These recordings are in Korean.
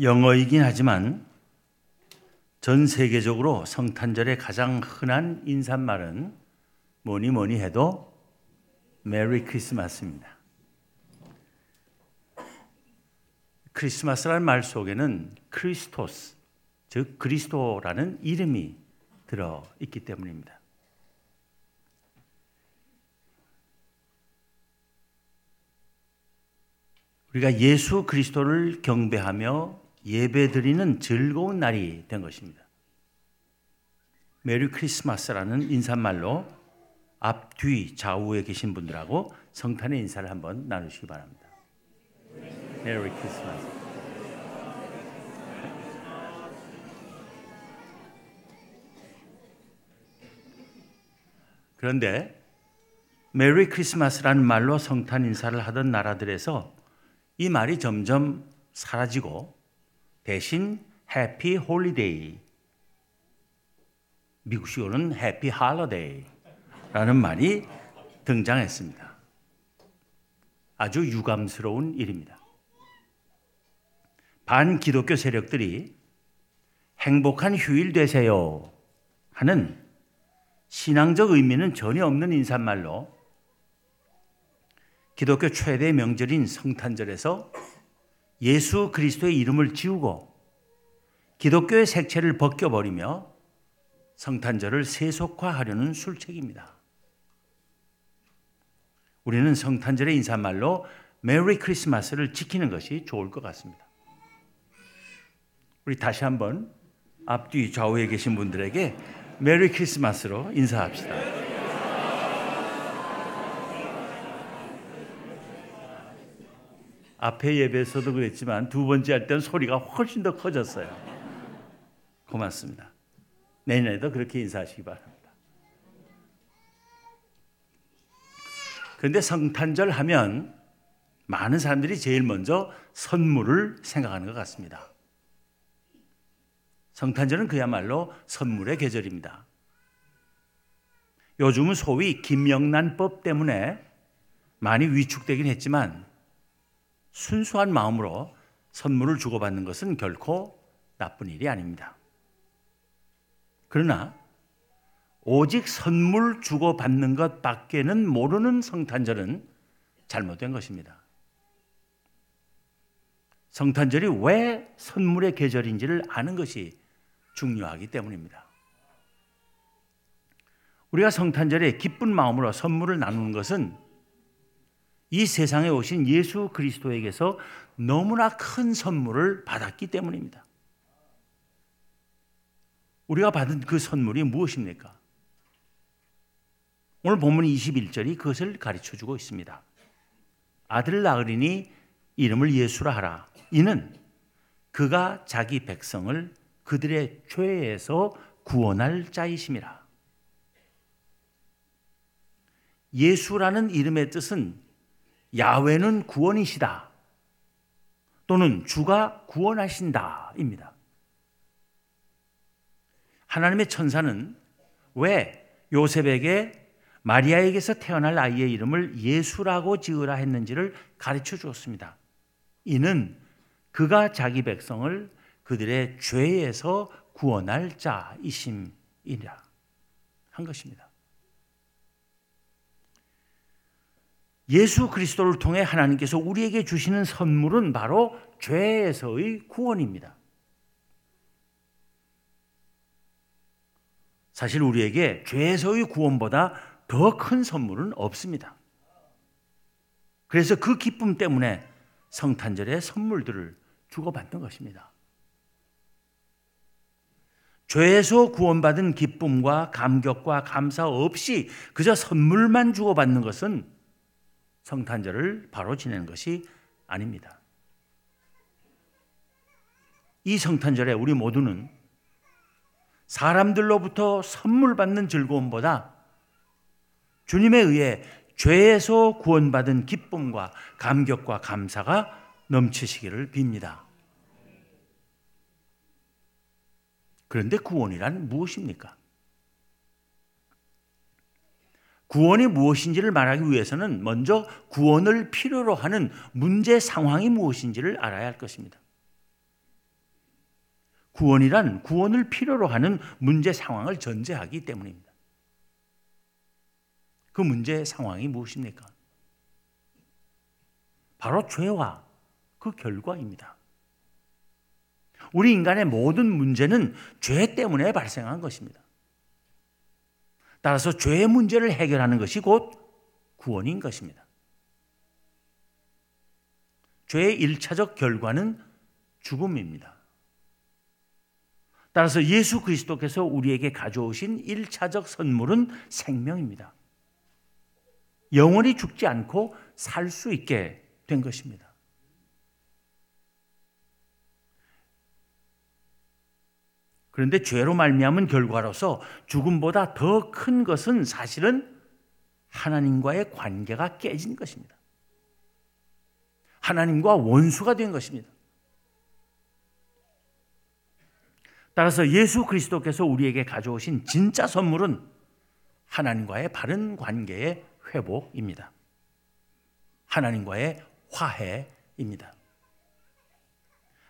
영어이긴 하지만 전 세계적으로 성탄절의 가장 흔한 인사말은 뭐니 뭐니 해도 메리 크리스마스입니다. 크리스마스라는 말 속에는 크리스토스, 즉 그리스도라는 이름이 들어 있기 때문입니다. 우리가 예수 그리스도를 경배하며 예배드리는 즐거운 날이 된 것입니다. Merry Christmas라는 인사말로 앞, 뒤, 좌우에 계신 분들하고 성탄의 인사를 한번 나누시기 바랍니다. Merry Christmas. 그런데 Merry Christmas라는 말로 성탄 인사를 하던 나라들에서 이 말이 점점 사라지고 대신 Happy Holiday 미국식으로는 Happy Holiday라는 말이 등장했습니다. 아주 유감스러운 일입니다. 반기독교 세력들이 행복한 휴일 되세요 하는 신앙적 의미는 전혀 없는 인사말로 기독교 최대 명절인 성탄절에서 예수 그리스도의 이름을 지우고 기독교의 색채를 벗겨버리며 성탄절을 세속화하려는 술책입니다. 우리는 성탄절의 인사말로 메리 크리스마스를 지키는 것이 좋을 것 같습니다. 우리 다시 한번 앞뒤 좌우에 계신 분들에게 메리 크리스마스로 인사합시다. 앞에 예배에서도 그랬지만 두 번째 할 때는 소리가 훨씬 더 커졌어요. 고맙습니다. 내년에도 그렇게 인사하시기 바랍니다. 그런데 성탄절 하면 많은 사람들이 제일 먼저 선물을 생각하는 것 같습니다. 성탄절은 그야말로 선물의 계절입니다. 요즘은 소위 김영란법 때문에 많이 위축되긴 했지만 순수한 마음으로 선물을 주고받는 것은 결코 나쁜 일이 아닙니다. 그러나 오직 선물 주고받는 것 밖에는 모르는 성탄절은 잘못된 것입니다. 성탄절이 왜 선물의 계절인지를 아는 것이 중요하기 때문입니다. 우리가 성탄절에 기쁜 마음으로 선물을 나누는 것은 이 세상에 오신 예수 그리스도에게서 너무나 큰 선물을 받았기 때문입니다. 우리가 받은 그 선물이 무엇입니까? 오늘 본문 21절이 그것을 가르쳐 주고 있습니다. 아들 낳으리니 이름을 예수라 하라. 이는 그가 자기 백성을 그들의 죄에서 구원할 자이심이라. 예수라는 이름의 뜻은 야외는 구원이시다. 또는 주가 구원하신다입니다. 하나님의 천사는 왜 요셉에게 마리아에게서 태어날 아이의 이름을 예수라고 지으라 했는지를 가르쳐 주었습니다. 이는 그가 자기 백성을 그들의 죄에서 구원할 자이심이라 한 것입니다. 예수 그리스도를 통해 하나님께서 우리에게 주시는 선물은 바로 죄에서의 구원입니다. 사실 우리에게 죄에서의 구원보다 더 큰 선물은 없습니다. 그래서 그 기쁨 때문에 성탄절에 선물들을 주고받는 것입니다. 죄에서 구원받은 기쁨과 감격과 감사 없이 그저 선물만 주고받는 것은 성탄절을 바로 지내는 것이 아닙니다. 이 성탄절에 우리 모두는 사람들로부터 선물 받는 즐거움보다 주님에 의해 죄에서 구원받은 기쁨과 감격과 감사가 넘치시기를 빕니다. 그런데 구원이란 무엇입니까? 구원이 무엇인지를 말하기 위해서는 먼저 구원을 필요로 하는 문제 상황이 무엇인지를 알아야 할 것입니다. 구원이란 구원을 필요로 하는 문제 상황을 전제하기 때문입니다. 그 문제 상황이 무엇입니까? 바로 죄와 그 결과입니다. 우리 인간의 모든 문제는 죄 때문에 발생한 것입니다. 따라서 죄의 문제를 해결하는 것이 곧 구원인 것입니다. 죄의 1차적 결과는 죽음입니다. 따라서 예수 그리스도께서 우리에게 가져오신 1차적 선물은 생명입니다. 영원히 죽지 않고 살 수 있게 된 것입니다. 그런데 죄로 말미암은 결과로서 죽음보다 더 큰 것은 사실은 하나님과의 관계가 깨진 것입니다. 하나님과 원수가 된 것입니다. 따라서 예수 그리스도께서 우리에게 가져오신 진짜 선물은 하나님과의 바른 관계의 회복입니다. 하나님과의 화해입니다.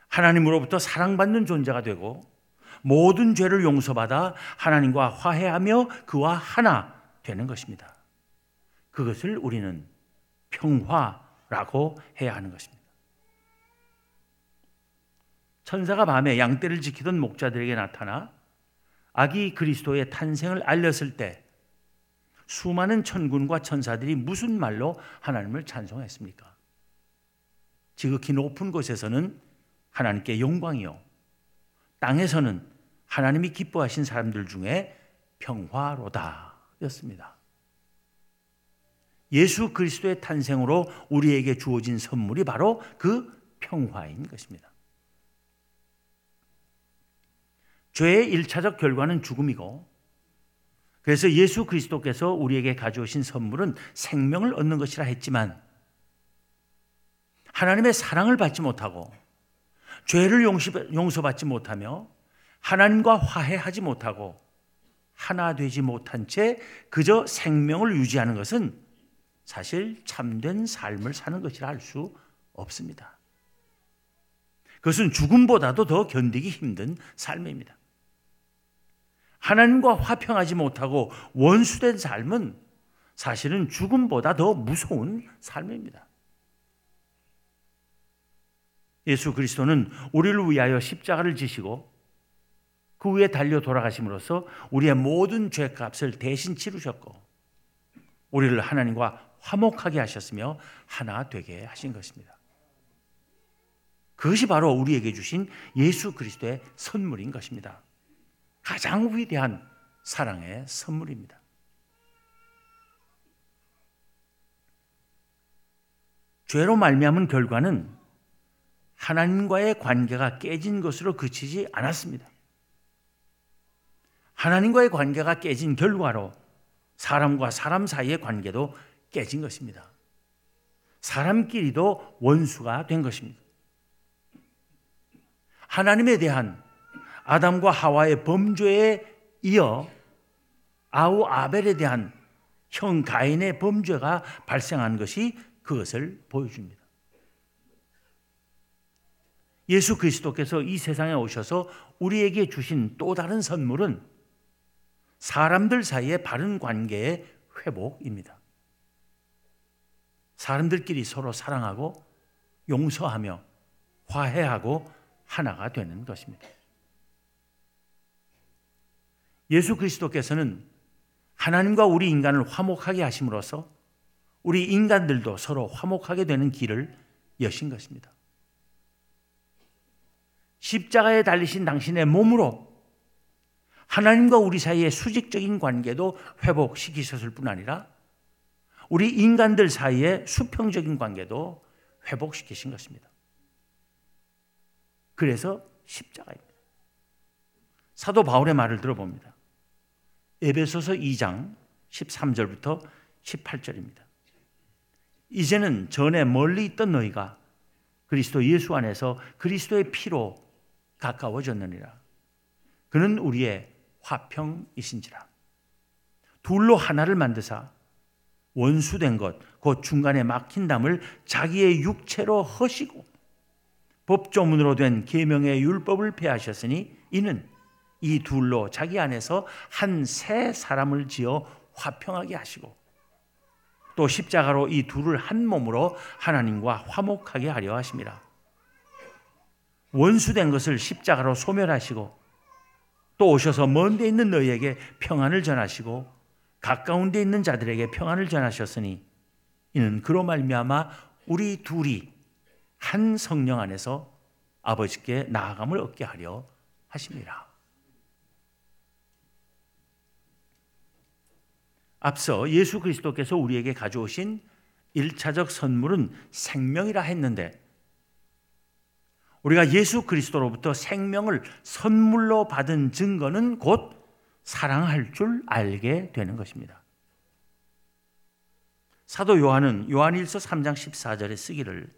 하나님으로부터 사랑받는 존재가 되고 모든 죄를 용서받아 하나님과 화해하며 그와 하나 되는 것입니다. 그것을 우리는 평화라고 해야 하는 것입니다. 천사가 밤에 양떼를 지키던 목자들에게 나타나 아기 그리스도의 탄생을 알렸을 때 수많은 천군과 천사들이 무슨 말로 하나님을 찬송했습니까? 지극히 높은 곳에서는 하나님께 영광이요. 땅에서는 하나님이 기뻐하신 사람들 중에 평화로다 였습니다. 예수 그리스도의 탄생으로 우리에게 주어진 선물이 바로 그 평화인 것입니다. 죄의 1차적 결과는 죽음이고 그래서 예수 그리스도께서 우리에게 가져오신 선물은 생명을 얻는 것이라 했지만 하나님의 사랑을 받지 못하고 죄를 용서받지 못하며 하나님과 화해하지 못하고 하나 되지 못한 채 그저 생명을 유지하는 것은 사실 참된 삶을 사는 것이라 할 수 없습니다. 그것은 죽음보다도 더 견디기 힘든 삶입니다. 하나님과 화평하지 못하고 원수된 삶은 사실은 죽음보다 더 무서운 삶입니다. 예수 그리스도는 우리를 위하여 십자가를 지시고 그 위에 달려 돌아가심으로써 우리의 모든 죄값을 대신 치르셨고 우리를 하나님과 화목하게 하셨으며 하나 되게 하신 것입니다. 그것이 바로 우리에게 주신 예수 그리스도의 선물인 것입니다. 가장 위대한 사랑의 선물입니다. 죄로 말미암은 결과는 하나님과의 관계가 깨진 것으로 그치지 않았습니다. 하나님과의 관계가 깨진 결과로 사람과 사람 사이의 관계도 깨진 것입니다. 사람끼리도 원수가 된 것입니다. 하나님에 대한 아담과 하와의 범죄에 이어 아우 아벨에 대한 형 가인의 범죄가 발생한 것이 그것을 보여줍니다. 예수 그리스도께서 이 세상에 오셔서 우리에게 주신 또 다른 선물은 사람들 사이의 바른 관계의 회복입니다. 사람들끼리 서로 사랑하고 용서하며 화해하고 하나가 되는 것입니다. 예수 그리스도께서는 하나님과 우리 인간을 화목하게 하심으로써 우리 인간들도 서로 화목하게 되는 길을 여신 것입니다. 십자가에 달리신 당신의 몸으로 하나님과 우리 사이의 수직적인 관계도 회복시키셨을 뿐 아니라 우리 인간들 사이의 수평적인 관계도 회복시키신 것입니다. 그래서 십자가입니다. 사도 바울의 말을 들어봅니다. 에베소서 2장 13절부터 18절입니다. 이제는 전에 멀리 있던 너희가 그리스도 예수 안에서 그리스도의 피로 가까워졌느니라. 그는 우리의 화평이신지라. 둘로 하나를 만드사 원수된 것, 곧 중간에 막힌 담을 자기의 육체로 허시고 법조문으로 된 계명의 율법을 폐하셨으니 이는 이 둘로 자기 안에서 한 새 사람을 지어 화평하게 하시고 또 십자가로 이 둘을 한 몸으로 하나님과 화목하게 하려 하십니다. 원수된 것을 십자가로 소멸하시고 또 오셔서 먼 데 있는 너희에게 평안을 전하시고 가까운 데 있는 자들에게 평안을 전하셨으니 이는 그로 말미암아 우리 둘이 한 성령 안에서 아버지께 나아감을 얻게 하려 하십니다. 앞서 예수 그리스도께서 우리에게 가져오신 1차적 선물은 생명이라 했는데 우리가 예수 그리스도로부터 생명을 선물로 받은 증거는 곧 사랑할 줄 알게 되는 것입니다. 사도 요한은 요한일서 3장 14절에 쓰기를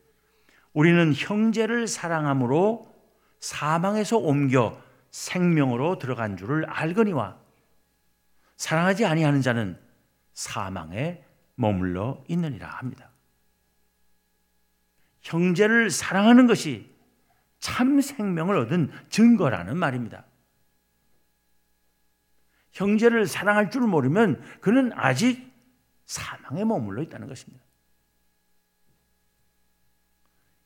우리는 형제를 사랑함으로 사망에서 옮겨 생명으로 들어간 줄을 알거니와 사랑하지 아니하는 자는 사망에 머물러 있느니라 합니다. 형제를 사랑하는 것이 참 생명을 얻은 증거라는 말입니다. 형제를 사랑할 줄 모르면 그는 아직 사망에 머물러 있다는 것입니다.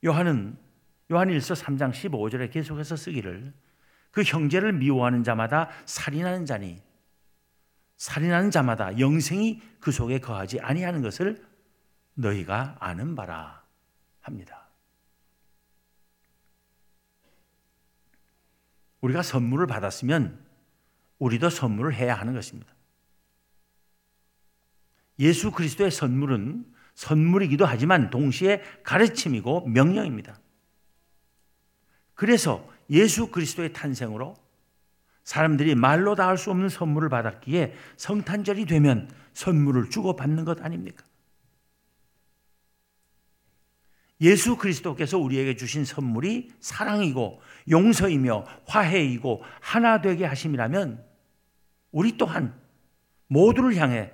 요한은 요한일서 3장 15절에 계속해서 쓰기를 그 형제를 미워하는 자마다 살인하는 자니 살인하는 자마다 영생이 그 속에 거하지 아니하는 것을 너희가 아는 바라 합니다. 우리가 선물을 받았으면 우리도 선물을 해야 하는 것입니다. 예수 그리스도의 선물은 선물이기도 하지만 동시에 가르침이고 명령입니다. 그래서 예수 그리스도의 탄생으로 사람들이 말로 다 할 수 없는 선물을 받았기에 성탄절이 되면 선물을 주고받는 것 아닙니까? 예수 그리스도께서 우리에게 주신 선물이 사랑이고 용서이며 화해이고 하나 되게 하심이라면 우리 또한 모두를 향해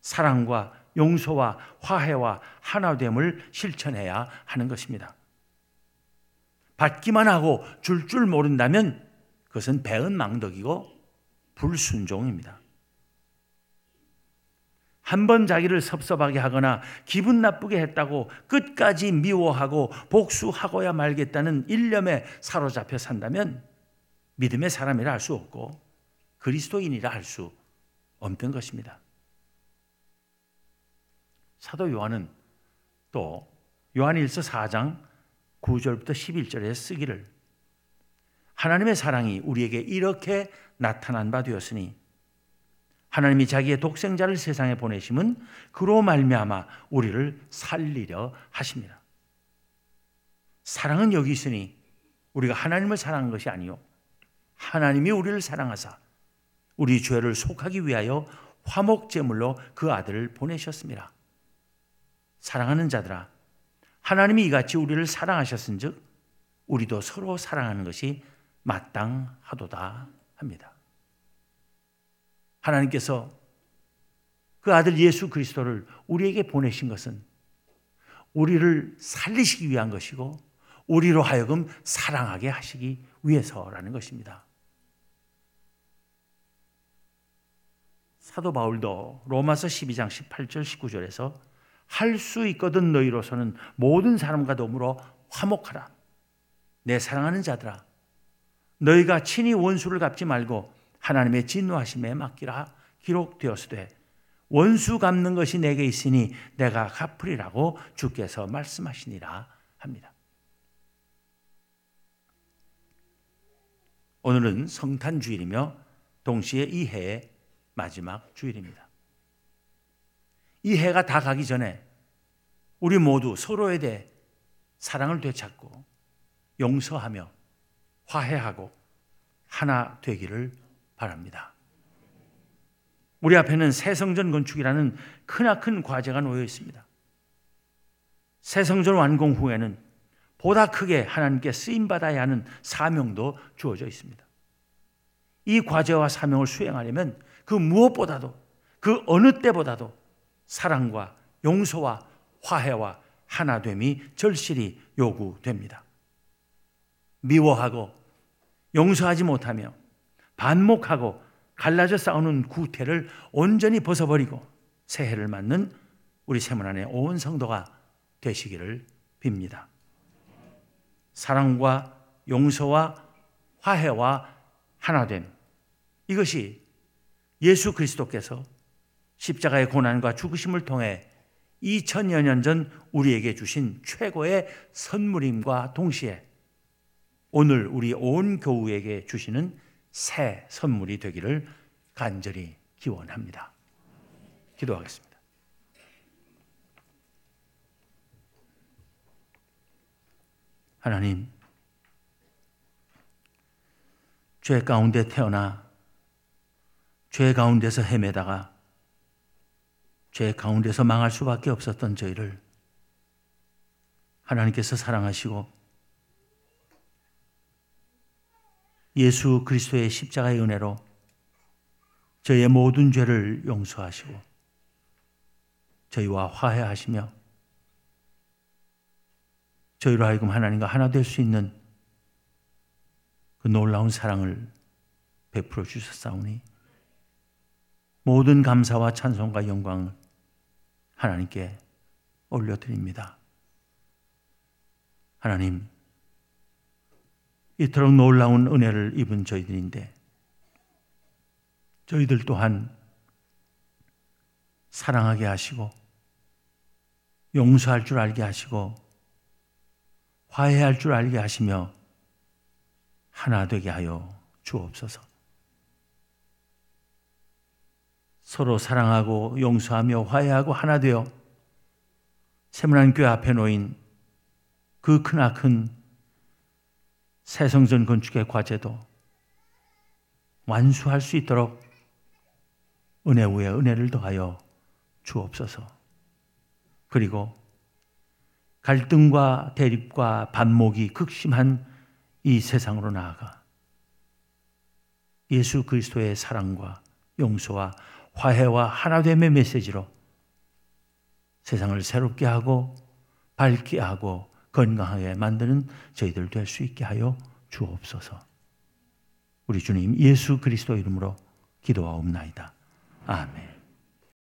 사랑과 용서와 화해와 하나됨을 실천해야 하는 것입니다. 받기만 하고 줄줄 줄 모른다면 그것은 배은망덕이고 불순종입니다. 한 번 자기를 섭섭하게 하거나 기분 나쁘게 했다고 끝까지 미워하고 복수하고야 말겠다는 일념에 사로잡혀 산다면 믿음의 사람이라 할 수 없고 그리스도인이라 할 수 없는 것입니다. 사도 요한은 또 요한일서 4장 9절부터 11절에 쓰기를 하나님의 사랑이 우리에게 이렇게 나타난 바 되었으니 하나님이 자기의 독생자를 세상에 보내심은 그로 말미암아 우리를 살리려 하십니다. 사랑은 여기 있으니 우리가 하나님을 사랑한 것이 아니요 하나님이 우리를 사랑하사 우리 죄를 속하기 위하여 화목 제물로 그 아들을 보내셨습니다. 사랑하는 자들아 하나님이 이같이 우리를 사랑하셨은즉 우리도 서로 사랑하는 것이 마땅하도다 합니다. 하나님께서 그 아들 예수 그리스도를 우리에게 보내신 것은 우리를 살리시기 위한 것이고 우리로 하여금 사랑하게 하시기 위해서라는 것입니다. 사도 바울도 로마서 12장 18절 19절에서 할 수 있거든 너희로서는 모든 사람과 더불어 화목하라. 내 사랑하는 자들아 너희가 친히 원수를 갚지 말고 하나님의 진노하심에 맡기라 기록되었으되 원수 갚는 것이 내게 있으니 내가 갚으리라고 주께서 말씀하시니라 합니다. 오늘은 성탄 주일이며 동시에 이 해의 마지막 주일입니다. 이 해가 다 가기 전에 우리 모두 서로에 대해 사랑을 되찾고 용서하며 화해하고 하나 되기를 바랍니다. 우리 앞에는 새 성전 건축이라는 크나큰 과제가 놓여 있습니다. 새 성전 완공 후에는 보다 크게 하나님께 쓰임 받아야 하는 사명도 주어져 있습니다. 이 과제와 사명을 수행하려면 그 무엇보다도 그 어느 때보다도 사랑과 용서와 화해와 하나됨이 절실히 요구됩니다. 미워하고 용서하지 못하며 반목하고 갈라져 싸우는 구태를 온전히 벗어버리고 새해를 맞는 우리 세문안의 온 성도가 되시기를 빕니다. 사랑과 용서와 화해와 하나됨 이것이 예수 그리스도께서 십자가의 고난과 죽으심을 통해 2000여 년 전 우리에게 주신 최고의 선물임과 동시에 오늘 우리 온 교우에게 주시는 새 선물이 되기를 간절히 기원합니다. 기도하겠습니다. 하나님, 죄 가운데 태어나 죄 가운데서 헤매다가 죄 가운데서 망할 수밖에 없었던 저희를 하나님께서 사랑하시고 예수 그리스도의 십자가의 은혜로 저희의 모든 죄를 용서하시고 저희와 화해하시며 저희로 하여금 하나님과 하나 될 수 있는 그 놀라운 사랑을 베풀어 주셨사오니 모든 감사와 찬송과 영광을 하나님께 올려드립니다. 하나님, 이토록 놀라운 은혜를 입은 저희들인데, 저희들 또한 사랑하게 하시고, 용서할 줄 알게 하시고, 화해할 줄 알게 하시며, 하나 되게 하여 주옵소서. 서로 사랑하고 용서하며 화해하고 하나 되어 세문안 교회 앞에 놓인 그 크나큰 새 성전 건축의 과제도 완수할 수 있도록 은혜 위에 은혜를 더하여 주옵소서. 그리고 갈등과 대립과 반목이 극심한 이 세상으로 나아가 예수 그리스도의 사랑과 용서와 화해와 하나됨의 메시지로 세상을 새롭게 하고 밝게 하고 건강하게 만드는 저희들 될 수 있게 하여 주옵소서. 우리 주님 예수 그리스도 이름으로 기도하옵나이다. 아멘.